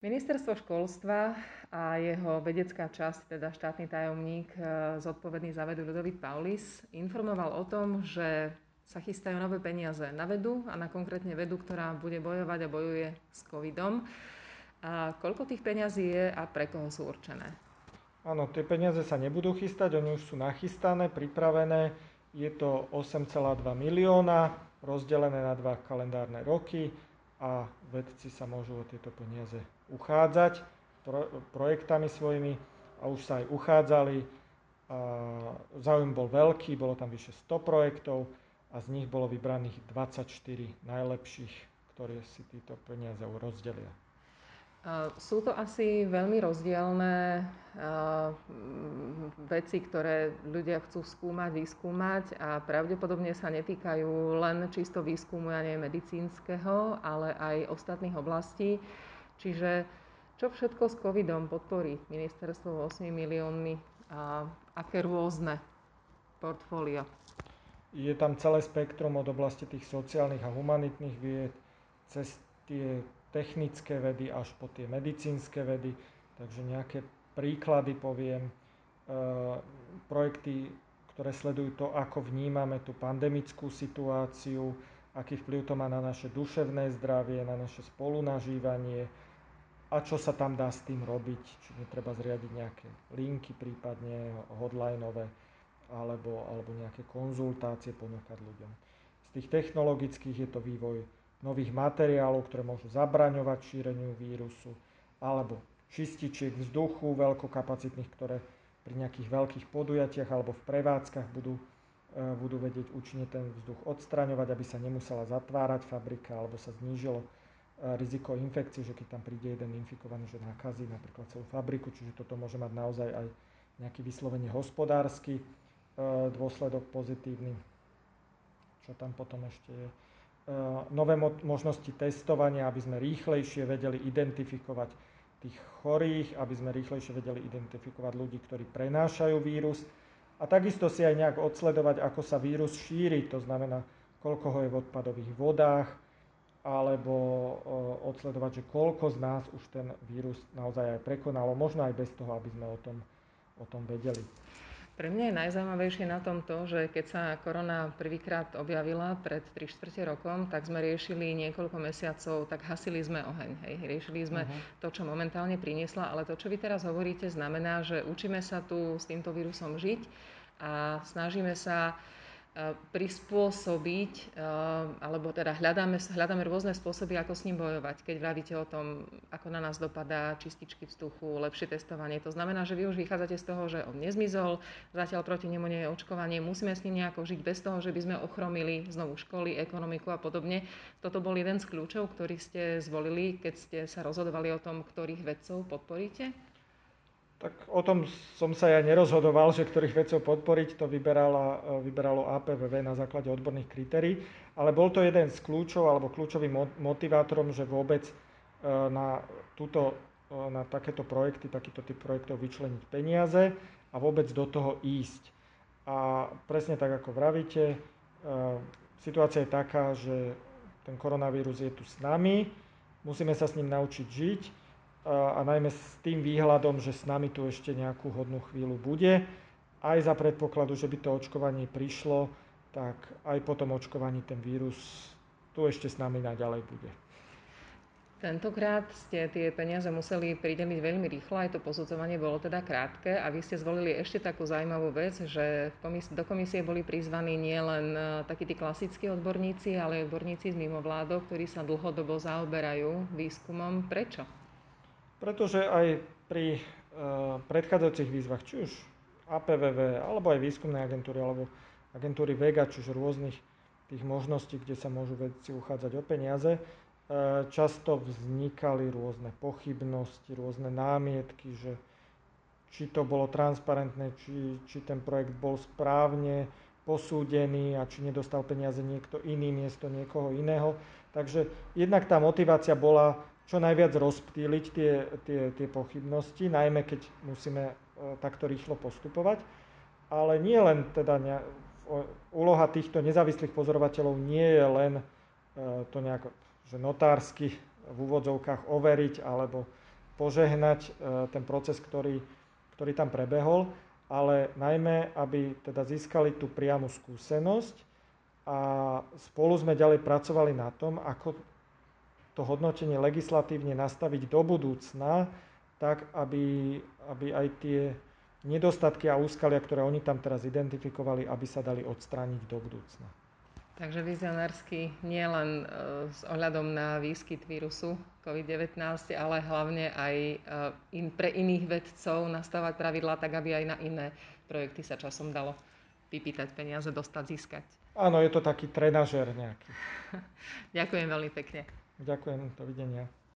Ministerstvo školstva a jeho vedecká časť, teda štátny tajomník e, zodpovedný za vedu Ludovít Paulis, informoval o tom, že sa chystajú nové peniaze na vedu a na konkrétne vedu, ktorá bude bojovať a bojuje s covidom. A koľko tých peňazí je a pre koho sú určené? Áno, tie peniaze sa nebudú chystať, oni už sú nachystané, pripravené. Je to 8,2 milióna rozdelené na dva kalendárne roky a vedci sa môžu o tieto peniaze uchádzať pro, projektami svojimi a už sa aj uchádzali. A záujem bol veľký, bolo tam vyše 100 projektov a z nich bolo vybraných 24 najlepších, ktoré si títo peniaze rozdelia. Sú to asi veľmi rozdielne veci, ktoré ľudia chcú skúmať, vyskúmať a pravdepodobne sa netýkajú len čisto výskumu, ja neviem, medicínskeho, ale aj ostatných oblastí. Čiže čo všetko s covidom podporí ministerstvo 8 miliónmi a aké rôzne portfólio? Je tam celé spektrum od oblasti tých sociálnych a humanitných vied cez tie technické vedy až po tie medicínske vedy. Takže nejaké príklady poviem. E, projekty, ktoré sledujú to, ako vnímame tú pandemickú situáciu, aký vplyv to má na naše duševné zdravie, na naše spolunažívanie a čo sa tam dá s tým robiť. Či netreba zriadiť nejaké linky prípadne hotlineové alebo, alebo nejaké konzultácie ponúkať ľuďom. Z tých technologických je to vývoj nových materiálov, ktoré môžu zabraňovať šíreniu vírusu, alebo čističiek vzduchu veľkokapacitných, ktoré pri nejakých veľkých podujatiach alebo v prevádzkach budú, e, budú vedieť účinne ten vzduch odstraňovať, aby sa nemusela zatvárať fabrika alebo sa znížilo e, riziko infekcie, že keď tam príde jeden infikovaný, že nakazí napríklad celú fabriku, čiže toto môže mať naozaj aj nejaký vyslovene hospodársky e, dôsledok pozitívny. Čo tam potom ešte je? E, nové možnosti testovania, aby sme rýchlejšie vedeli identifikovať tých chorých, aby sme rýchlejšie vedeli identifikovať ľudí, ktorí prenášajú vírus a takisto si aj nejak odsledovať, ako sa vírus šíri, to znamená, koľko ho je v odpadových vodách, alebo e, odsledovať, že koľko z nás už ten vírus naozaj aj prekonalo, možno aj bez toho, aby sme o tom, o tom vedeli. Pre mňa je najzaujímavejšie na tom to, že keď sa korona prvýkrát objavila pred 3 čtvrte rokom, tak sme riešili niekoľko mesiacov, tak hasili sme oheň. Hej. Riešili sme uh-huh. to, čo momentálne priniesla, ale to, čo vy teraz hovoríte, znamená, že učíme sa tu s týmto vírusom žiť a snažíme sa E, prispôsobiť, e, alebo teda hľadáme, hľadáme rôzne spôsoby, ako s ním bojovať. Keď vravíte o tom, ako na nás dopadá čističky vzduchu, lepšie testovanie, to znamená, že vy už vychádzate z toho, že on nezmizol, zatiaľ proti nemu nie je očkovanie, musíme s ním nejako žiť bez toho, že by sme ochromili znovu školy, ekonomiku a podobne. Toto bol jeden z kľúčov, ktorý ste zvolili, keď ste sa rozhodovali o tom, ktorých vedcov podporíte? Tak o tom som sa ja nerozhodoval, že ktorých vedcov podporiť, to vyberalo, vyberalo APVV na základe odborných kritérií, ale bol to jeden z kľúčov alebo kľúčovým motivátorom, že vôbec e, na, túto, e, na takéto projekty, takýto typ projektov vyčleniť peniaze a vôbec do toho ísť. A presne tak, ako vravíte, e, situácia je taká, že ten koronavírus je tu s nami, musíme sa s ním naučiť žiť, a najmä s tým výhľadom, že s nami tu ešte nejakú hodnú chvíľu bude. Aj za predpokladu, že by to očkovanie prišlo, tak aj po tom očkovaní ten vírus tu ešte s nami naďalej bude. Tentokrát ste tie peniaze museli prideliť veľmi rýchlo, aj to posudzovanie bolo teda krátke a vy ste zvolili ešte takú zaujímavú vec, že do komisie boli prizvaní nielen e, takí tí klasickí odborníci, ale aj odborníci z mimovládok, ktorí sa dlhodobo zaoberajú výskumom. Prečo? Pretože aj pri uh, predchádzajúcich výzvach, či už APVV, alebo aj výskumné agentúry, alebo agentúry VEGA, čiže rôznych tých možností, kde sa môžu vedci uchádzať o peniaze, uh, často vznikali rôzne pochybnosti, rôzne námietky, že či to bolo transparentné, či, či ten projekt bol správne posúdený a či nedostal peniaze niekto iný miesto niekoho iného. Takže jednak tá motivácia bola čo najviac rozptýliť tie, tie, tie pochybnosti, najmä keď musíme e, takto rýchlo postupovať. Ale nie len teda ne, úloha týchto nezávislých pozorovateľov nie je len e, to nejako, že notársky v úvodzovkách overiť alebo, požehnať e, ten proces, ktorý, ktorý tam prebehol, ale najmä, aby teda získali tú priamu skúsenosť a spolu sme ďalej pracovali na tom, ako to hodnotenie legislatívne nastaviť do budúcna, tak aby, aby aj tie nedostatky a úskalia, ktoré oni tam teraz identifikovali, aby sa dali odstrániť do budúcna. Takže vizionársky nie len e, s ohľadom na výskyt vírusu COVID-19, ale hlavne aj e, in, pre iných vedcov nastavať pravidlá tak, aby aj na iné projekty sa časom dalo vypýtať peniaze, dostať, získať. Áno, je to taký trenažer nejaký. Ďakujem veľmi pekne. Ďakujem, dovidenia.